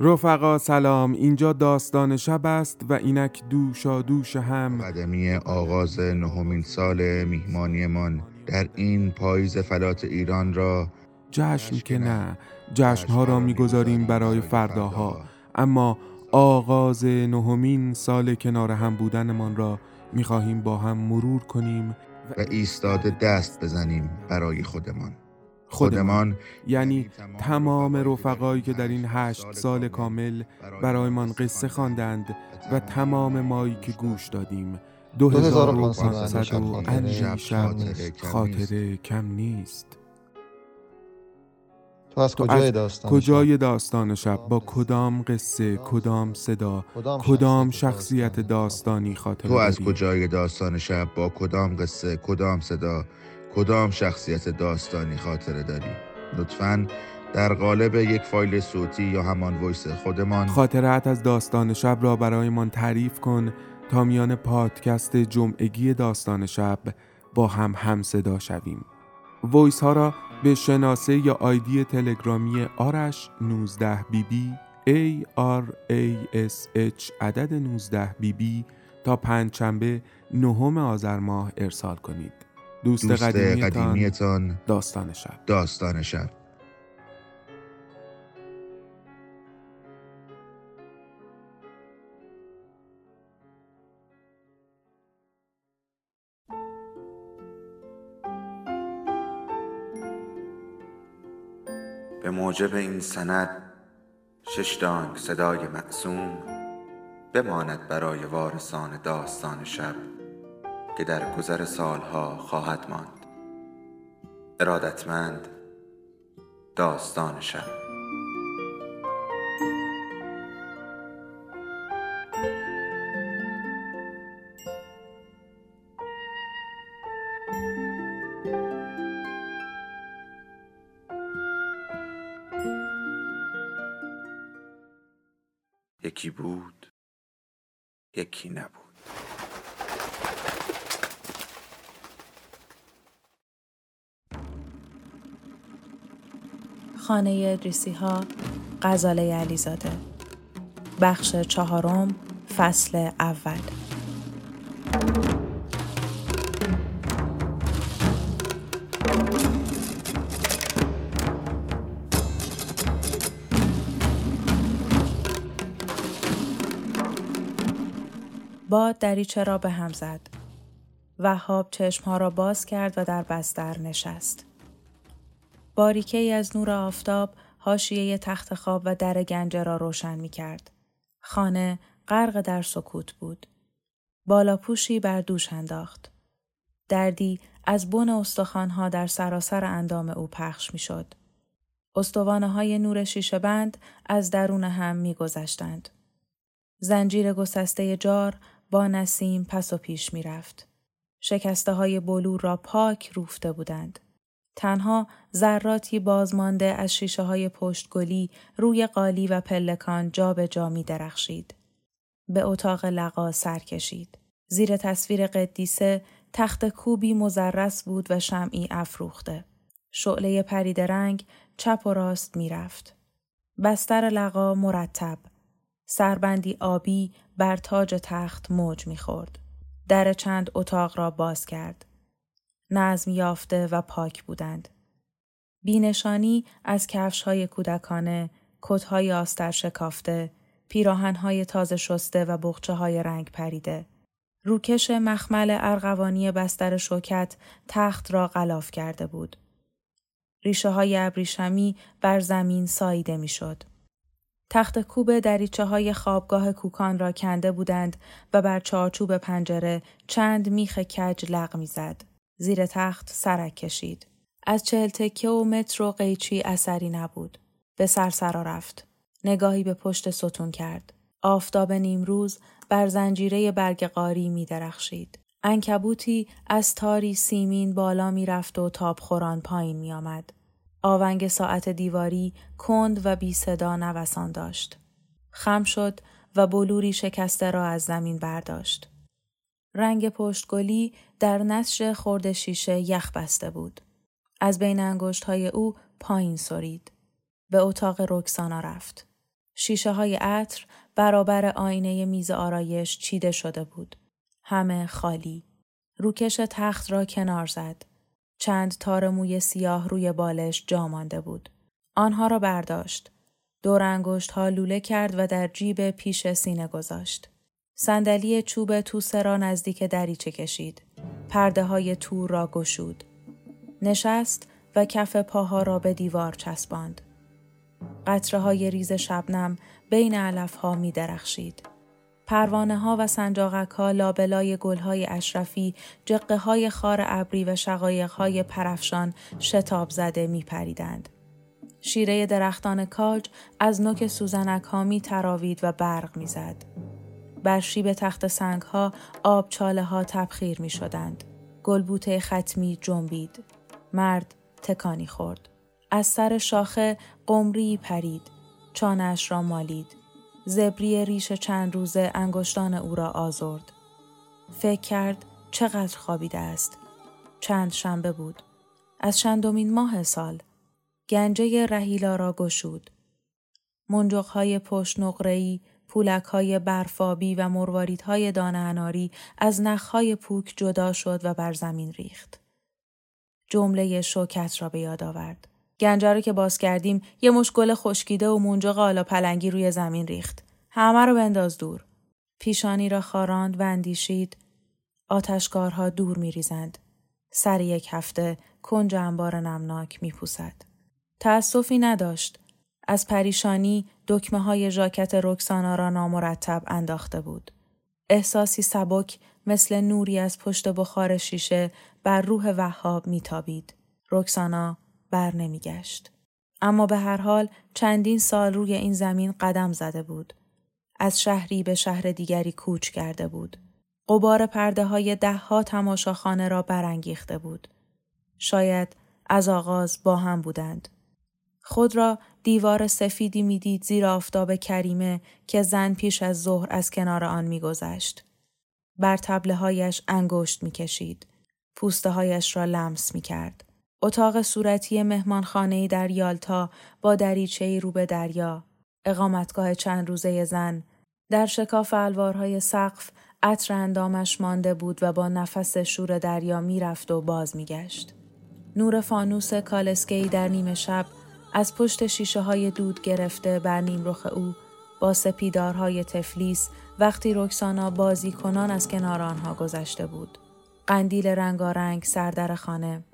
رفقا سلام اینجا داستان شب است و اینک دوشا دوش هم. قدمی آغاز نهمین سال میهمانیمان در این پاییز فلات ایران را جشن که نه جشنها را می‌گذاریم برای فرداها اما آغاز نهمین سال کنار هم بودنمان را می‌خواهیم با هم مرور کنیم و ایستاده دست بزنیم برای خودمان. خودمان. یعنی تمام رفقایی که در این هشت سال کامل برایمان قصه خواندند و تمام مایی که گوش دادیم. دو هزار و پانصد و اندی شب خاطره کم نیست. تو از کجای داستان کجای داستان شب؟ با کدام قصه کدام صدا؟ کدام شخصیت داستانی؟ خاطره تو از؟ کجای داستان شب؟ با کدام قصه؟ کدام صدا؟ کدام شخصیت داستانی خاطره داری؟ لطفاً در قالب یک فایل صوتی یا همان ویس خودمان. خاطرات از داستان شب را برایمان تعریف کن تا میان پادکست جمعگی داستان شب با هم هم صدا شویم. ویس ها را به شناسه یا آیدی تلگرامی آرش 19 بی بی A R A S H عدد 19 بی بی تا پنجشنبه نهم آذر ماه ارسال کنید. دوست, دوست قدیمیتان قدیمیتان داستان شب. داستان شب. به موجب این سند شش دانگ صدای معصوم بماند برای وارثان داستان شب. که در گذر سالها خواهد ماند. ارادتمند داستان شب. خانه ادریسی ها غزاله علیزاده بخش چهارم فصل اول باد دریچه را به هم زد. وهاب چشمها را باز کرد و در بستر نشست. باریکه ای از نور آفتاب حاشیه تخت خواب و در گنجه را روشن می کرد. خانه غرق در سکوت بود. بالاپوشی بر دوش انداخت. دردی از بن استخوانها در سراسر اندام او پخش می شد. استوانه های نور شیشه بند از درون هم می گذشتند. زنجیر گسسته جار با نسیم پس و پیش می رفت. شکسته های بلور را پاک روفته بودند. تنها ذراتی بازمانده از شیشه های پشتگلی روی قالی و پلکان جا به جا می درخشید. به اتاق لقا سر کشید. زیر تصویر قدیسه تخت کوبی مزرس بود و شمعی افروخته. شعله پرید رنگ چپ و راست می رفت. بستر لقا مرتب. سربندی آبی بر تاج تخت موج می‌خورد. در چند اتاق را باز کرد. نظم یافته و پاک بودند. بینشانی از کفش های کودکانه، کتهای آستر شکافته، پیراهنهای تازه شسته و بخچه های رنگ پریده. روکش مخمل ارغوانی بستر شوکت تخت را غلاف کرده بود. ریشه های ابریشمی بر زمین ساییده می‌شد. تخت کوب دریچه های خوابگاه کوکان را کنده بودند و بر چارچوب پنجره چند میخ کج لغ می‌زد. زیر تخت سرک کشید. از چهل تکه و متر و قیچی اثری نبود. به سر سرا رفت. نگاهی به پشت ستون کرد. آفتاب نیمروز بر زنجیره برگ قاری می درخشید. انکبوتی از تاری سیمین بالا می رفت و تابخوران پایین می آمد. آونگ ساعت دیواری کند و بی صدا نوسان داشت. خم شد و بلوری شکسته را از زمین برداشت. رنگ پشتگلی در نسج خورد شیشه یخ بسته بود. از بین انگشت های او پایین سرید. به اتاق رکسانا رفت. شیشه های عطر برابر آینه میز آرایش چیده شده بود. همه خالی. روکش تخت را کنار زد. چند تار موی سیاه روی بالش جا مانده بود. آنها را برداشت. دور انگشت ها لوله کرد و در جیب پیش سینه گذاشت. صندلی چوب توسه را نزدیک دریچه کشید. پرده های تور را گشود. نشست و کف پاها را به دیوار چسباند. قطره های ریز شبنم بین علف ها می درخشید. پروانه ها و سنجاقک ها لابلای گل های اشرفی جقه های خار ابری و شقایق های پرفشان شتاب زده می پریدند. شیره درختان کاج از نوک سوزنک ها می تراوید و برق می زد. بر شیب تخت سنگ ها آب چاله ها تبخیر می شدند. گلبوته ختمی جنبید. مرد تکانی خورد. از سر شاخه قمری پرید. چانش را مالید. زبری ریش چند روزه انگشتان او را آزرد. فکر کرد چقدر خوابیده است. چند شنبه بود. از چندمین ماه سال. گنجه رهیلا را گشود. منجقهای پشت نقرهی، پولکهای برفابی و مرواریدهای دانه اناری از نخهای پوک جدا شد و بر زمین ریخت. جمله شوکت را به یاد آورد. گنجه رو که باز کردیم یه مش گل خشکیده و منجق آلا پلنگی روی زمین ریخت. همه رو بنداز دور. پیشانی را خاراند و اندیشید. آتشکارها دور میریزند. سر یک هفته کنج انبار نمناک میپوسد. تأسفی نداشت. از پریشانی دکمه های ژاکت رکسانا را نامرتب انداخته بود. احساسی سبک مثل نوری از پشت بخار شیشه بر روح وهاب میتابید. رکسانا بر نمیگشت. اما به هر حال چندین سال روی این زمین قدم زده بود. از شهری به شهر دیگری کوچ کرده بود. قبار پرده های ده ها تماشاخانه را برانگیخته بود. شاید از آغاز با هم بودند. خود را دیوار سفیدی می‌دید زیر آفتاب کریمه که زن پیش از ظهر از کنار آن میگذشت. بر تبله هایش انگشت می‌کشید. پوسته هایش را لمس می کرد. اتاق صورتی مهمانخانه‌ای در یالتا با دریچه‌ای رو به دریا، اقامتگاه چند روزه زن، در شکاف الوارهای سقف عطر اندامش مانده بود و با نفس شور دریا می‌رفت و باز میگشت. نور فانوس کالسکهی در نیمه شب از پشت شیشه های دود گرفته بر نیم رخ او با سپیدارهای تفلیس وقتی رکسانا بازی کنان از کنار آنها گذشته بود. قندیل رنگارنگ سردر خانه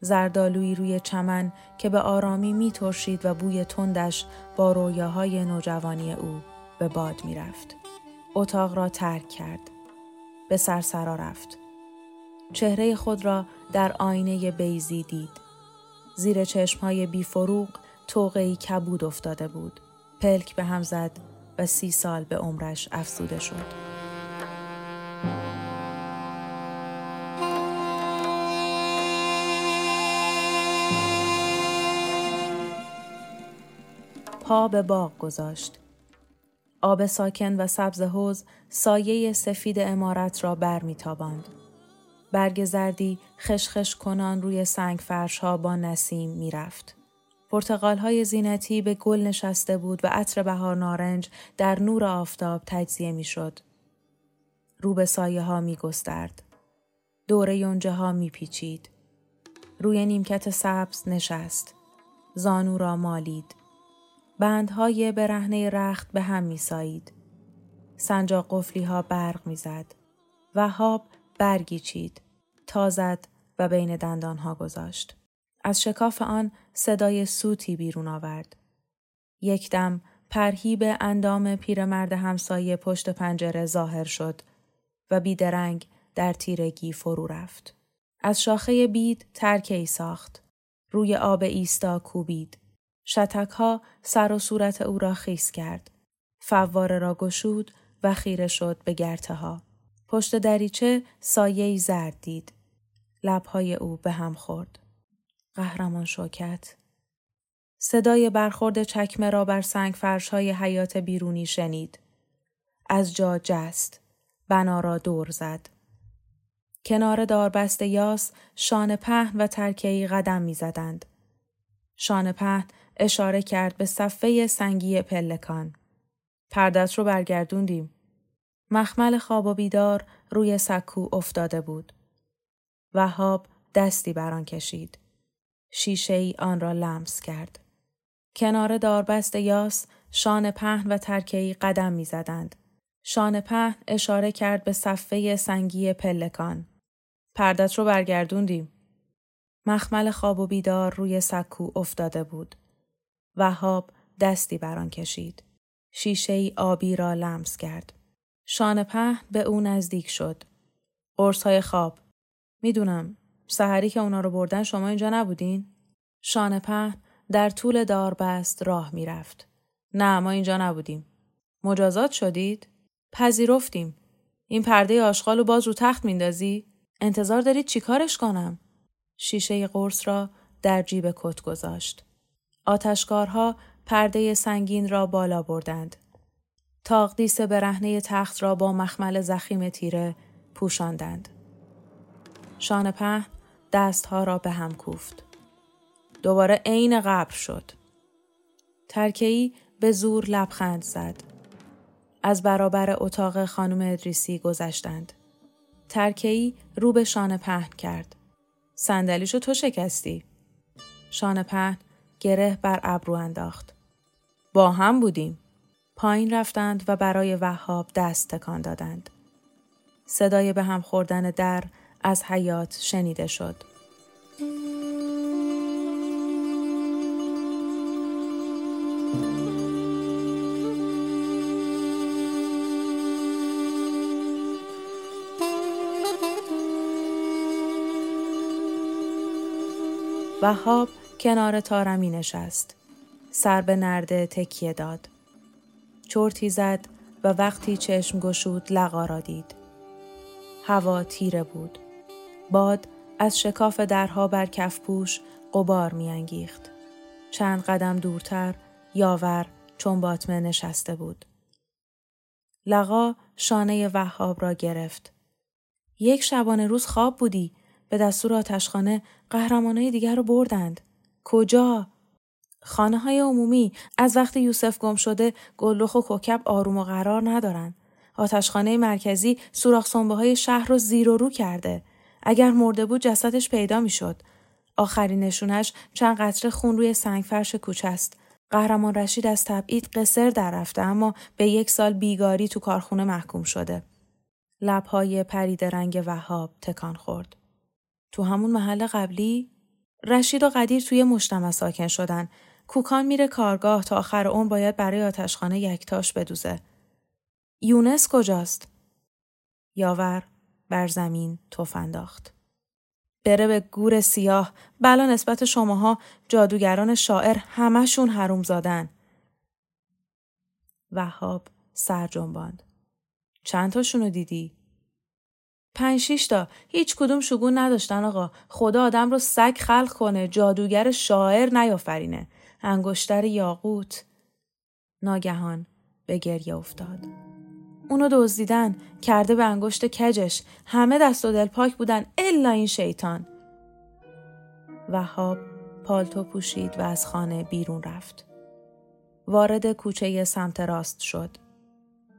زردالویی روی چمن که به آرامی می ترشید و بوی تندش با رویاهای نوجوانی او به باد می رفت. اتاق را ترک کرد. به سرسرا رفت. چهره خود را در آینه بیزی دید. زیر چشمهای بیفروغ توقعی کبود افتاده بود. پلک به هم زد و سی سال به عمرش افزوده شد. پا به باغ گذاشت. آب ساکن و سبز حوز سایه سفید امارت را بر میتاباند. برگ زردی خشخش کنان روی سنگ فرش ها با نسیم می‌رفت. پرتقال های زینتی به گل نشسته بود و عطر بهار نارنج در نور آفتاب تجزیه می‌شد. رو به سایه ها می گسترد. دور یونجه ها می پیچید. روی نیمکت سبز نشست. زانو را مالید. بندهای برهنه رخت به هم می سایید. سنجاق قفلی ها برق می زد. وهاب برگی چید. تازد و بین دندان ها گذاشت. از شکاف آن صدای سوتی بیرون آورد. یک دم پرهیب اندام پیرمرد همسایه پشت پنجره ظاهر شد و بیدرنگ در تیرگی فرو رفت. از شاخه بید ترکه ای ساخت. روی آب ایستا کوبید. شتک ها سر و صورت او را خیس کرد. فواره را گشود و خیره شد به گرته ها. پشت دریچه سایه زرد دید. لبهای او به هم خورد. قهرمان شوکت. صدای برخورد چکمه را بر سنگ فرش های حیات بیرونی شنید. از جا جست. بنا را دور زد. کنار داربست یاس شان پهن و ترکهی قدم می زدند. شان پهن اشاره کرد به صفه سنگی پلکان. پردت رو برگردوندیم. مخمل خواب و بیدار روی سکو افتاده بود. وهاب دستی بران کشید. شیشه ای آن را لمس کرد. کنار داربست یاس شان پهن و ترکهی قدم می زدند. شان پهن اشاره کرد به صفه سنگی پلکان. پردت رو برگردوندیم. مخمل خواب و بیدار روی سکو افتاده بود. وهاب دستی بران کشید. شیشه ای آبی را لمس کرد. شان پهن به او نزدیک شد. قرص های خواب. می‌دونم. سحری که اونا رو بردن شما اینجا نبودین؟ شان پهن در طول داربست راه می‌رفت. نه ما اینجا نبودیم. مجازات شدید؟ پذیرفتیم. این پرده آشغال رو باز رو تخت میندازی؟ انتظار دارید چیکارش کنم؟ شیشه قرص را در جیب کت گذاشت. آتشکارها پرده سنگین را بالا بردند. تاقدیس برهنه تخت را با مخمل زخیم تیره پوشاندند. شان پهن دستها را به هم کوفت. دوباره عین قبر شد. ترکهی به زور لبخند زد. از برابر اتاق خانم ادریسی گذشتند. ترکهی رو به شان پهن کرد. صندلیشو تو شکستی. شان پهن گره بر ابرو انداخت. با هم بودیم. پایین رفتند و برای وهاب دست تکان دادند. صدای به هم خوردن در از حیات شنیده شد. وهاب کنار تارمی نشست. سر به نرده تکیه داد. چرتی زد و وقتی چشم گشود لقا را دید. هوا تیره بود. باد از شکاف درها بر کف پوش قبار میانگیخت. چند قدم دورتر یاور چون باطمه نشسته بود. لقا شانه وهاب را گرفت. یک شبانه روز خواب بودی. به دستور آتشخانه قهرمانای دیگر رو بردند. کجا؟ خانه های عمومی از وقتی یوسف گم شده گلخ و کوکب آروم و قرار ندارن. آتشخانه مرکزی سوراخ سنبه های شهر رو زیر و رو کرده. اگر مرده بود جسدش پیدا می‌شد. آخرین نشونش چند قطره خون روی سنگ فرش کوچه است. قهرمان رشید از تبعید قصر در رفته اما به یک سال بیگاری تو کارخونه محکوم شده. لبهای پرید رنگ وهاب تکان خورد. تو همون محل قبلی رشید و قدیر توی مجتمع ساکن شدن. کوکان میره کارگاه تا آخر اون باید برای آتشخانه یکتاش بدوزه. یونس کجاست؟ یاور بر زمین توف انداخت. بره به گور سیاه بلا نسبت شماها جادوگران شاعر همشون حروم زادن. وهاب سر جنباند. چند تاشونو دیدی؟ پنج تا هیچ کدوم شگون نداشتن آقا خدا آدم رو سگ خلق کنه جادوگر شاعر نیافرینه انگشتر یاقوت. ناگهان به گریه افتاد. اونو دزدیدن کرده به انگشت کجش. همه دست و دل پاک بودن الا این شیطان. وهاب پالتو پوشید و از خانه بیرون رفت. وارد کوچه سمت راست شد.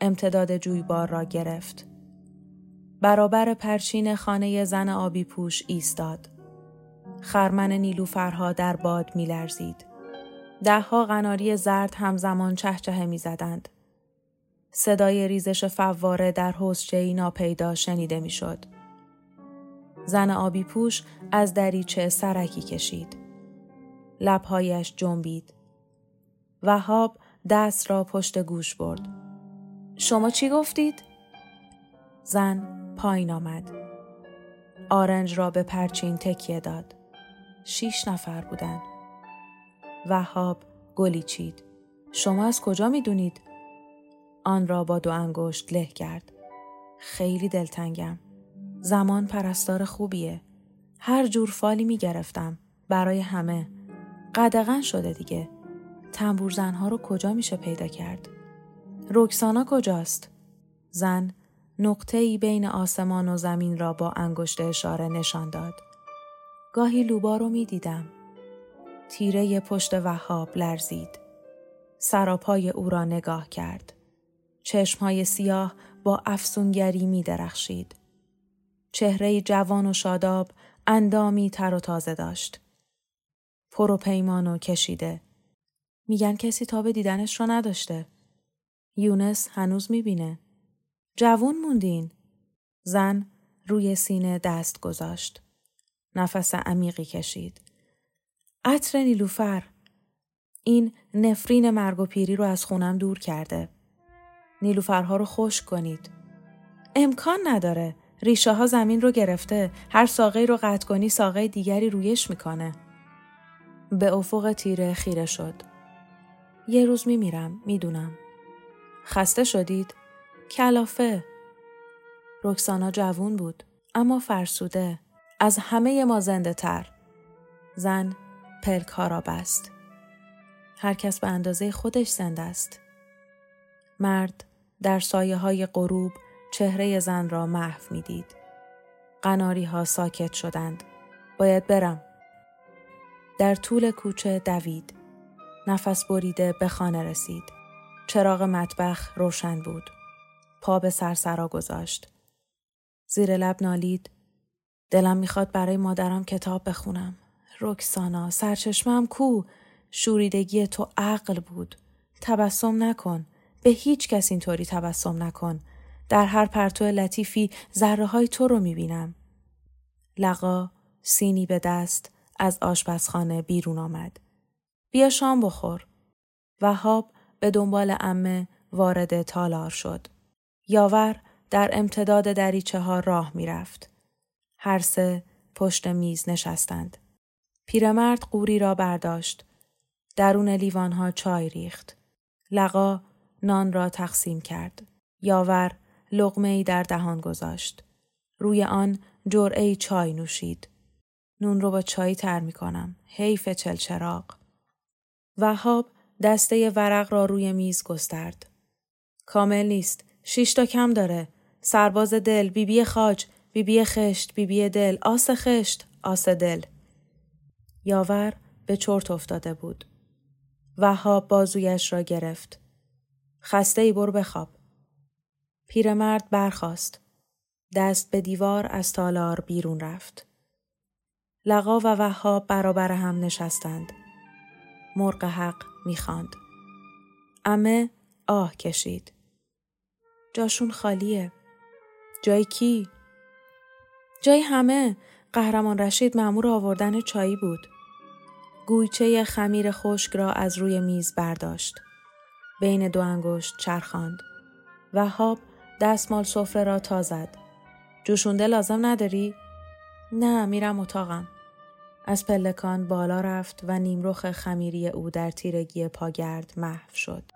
امتداد جویبار را گرفت. برابر پرچین خانه زن آبی پوش ایستاد. خرمن نیلوفرها در باد میلرزید. دهها قناری زرد همزمان چهچه می زدند. صدای ریزش فواره در حوزچه ناپیدا شنیده می‌شد. زن آبی پوش از دریچه سرکی کشید. لبهایش جنبید. وهاب دست را پشت گوش برد. شما چی گفتید؟ زن پایین آمد. آرنج را به پرچین تکیه داد. شیش نفر بودن. وهاب گلی چید. شما از کجا می دونید؟ آن را با دو انگشت له کرد. خیلی دلتنگم. زمان پرستار خوبیه. هر جور فالی می گرفتم. برای همه. قدغن شده دیگه. تنبور زنها رو کجا میشه پیدا کرد؟ رکسانا کجاست؟ زن نقطه ای بین آسمان و زمین را با انگشت اشاره نشان داد. گاهی لوبا رو می دیدم. تیره پشت وهاب لرزید. سراپای او را نگاه کرد. چشمهای سیاه با افسونگری می درخشید. چهره جوان و شاداب اندامی تر و تازه داشت. پر و پیمان و کشیده. میگن کسی تاب دیدنش را نداشته. یونس هنوز می‌بینه. جوون موندین. زن روی سینه دست گذاشت. نفس عمیقی کشید. عطر نیلوفر. این نفرین مرگ و پیری رو از خونم دور کرده. نیلوفرها رو خوش کنید. امکان نداره. ریشه ها زمین رو گرفته. هر ساقه رو قطع کنی ساقه دیگری رویش می‌کنه. به افق تیره خیره شد. یه روز میمیرم. می‌دونم. خسته شدید؟ کلافه. رکسانا جوون بود. اما فرسوده. از همه ما زنده تر. زن پلک ها را بست. هر کس به اندازه خودش زنده است. مرد در سایه های غروب چهره زن را محو می دید. قناری ها ساکت شدند. باید برم. در طول کوچه دوید. نفس بریده به خانه رسید. چراغ مطبخ روشن بود. پا به سرسرا گذاشت. زیر لب نالید. دلم می‌خواد برای مادرم کتاب بخونم. رکسانا سرچشمم کو شوریدگی تو عقل بود. تبسم نکن. به هیچ کس اینطوری تبسم نکن. در هر پرتو لطیفی ذره های تو رو می‌بینم. لقا سینی به دست از آشپزخانه بیرون آمد. بیا شام بخور. وهاب به دنبال امه وارد تالار شد. یاور در امتداد دریچه ها راه می‌رفت. هر سه پشت میز نشستند. پیرمرد قوری را برداشت. درون لیوان ها چای ریخت. لقا نان را تقسیم کرد. یاور لغمه ای در دهان گذاشت. روی آن جرعه چای نوشید. نون رو با چای تر می کنم. حیف چلچراغ. وهاب دسته ورق را روی میز گسترد. کامل نیست. شش تا کم داره. سرباز دل، بیبی بی خاج، بیبی بی خشت، بیبی بی دل، آس خشت، آس دل. یاور به چرت افتاده بود. وهاب بازویش را گرفت. خسته ای برو بخواب. پیرمرد برخاست. دست به دیوار از تالار بیرون رفت. لقا و وهاب برابر هم نشستند. مرغ حق می‌خواند. امه آه کشید. جاشون خالیه. جای کی؟ جای همه. قهرمان رشید معمور آوردن چایی بود. گویچه خمیر خشک را از روی میز برداشت. بین دو انگشت چرخاند. وهاب دستمال سفره را تا زد. جوشونده لازم نداری؟ نه میرم اتاقم. از پلکان بالا رفت و نیمرخ خمیری او در تیرگی پاگرد محو شد.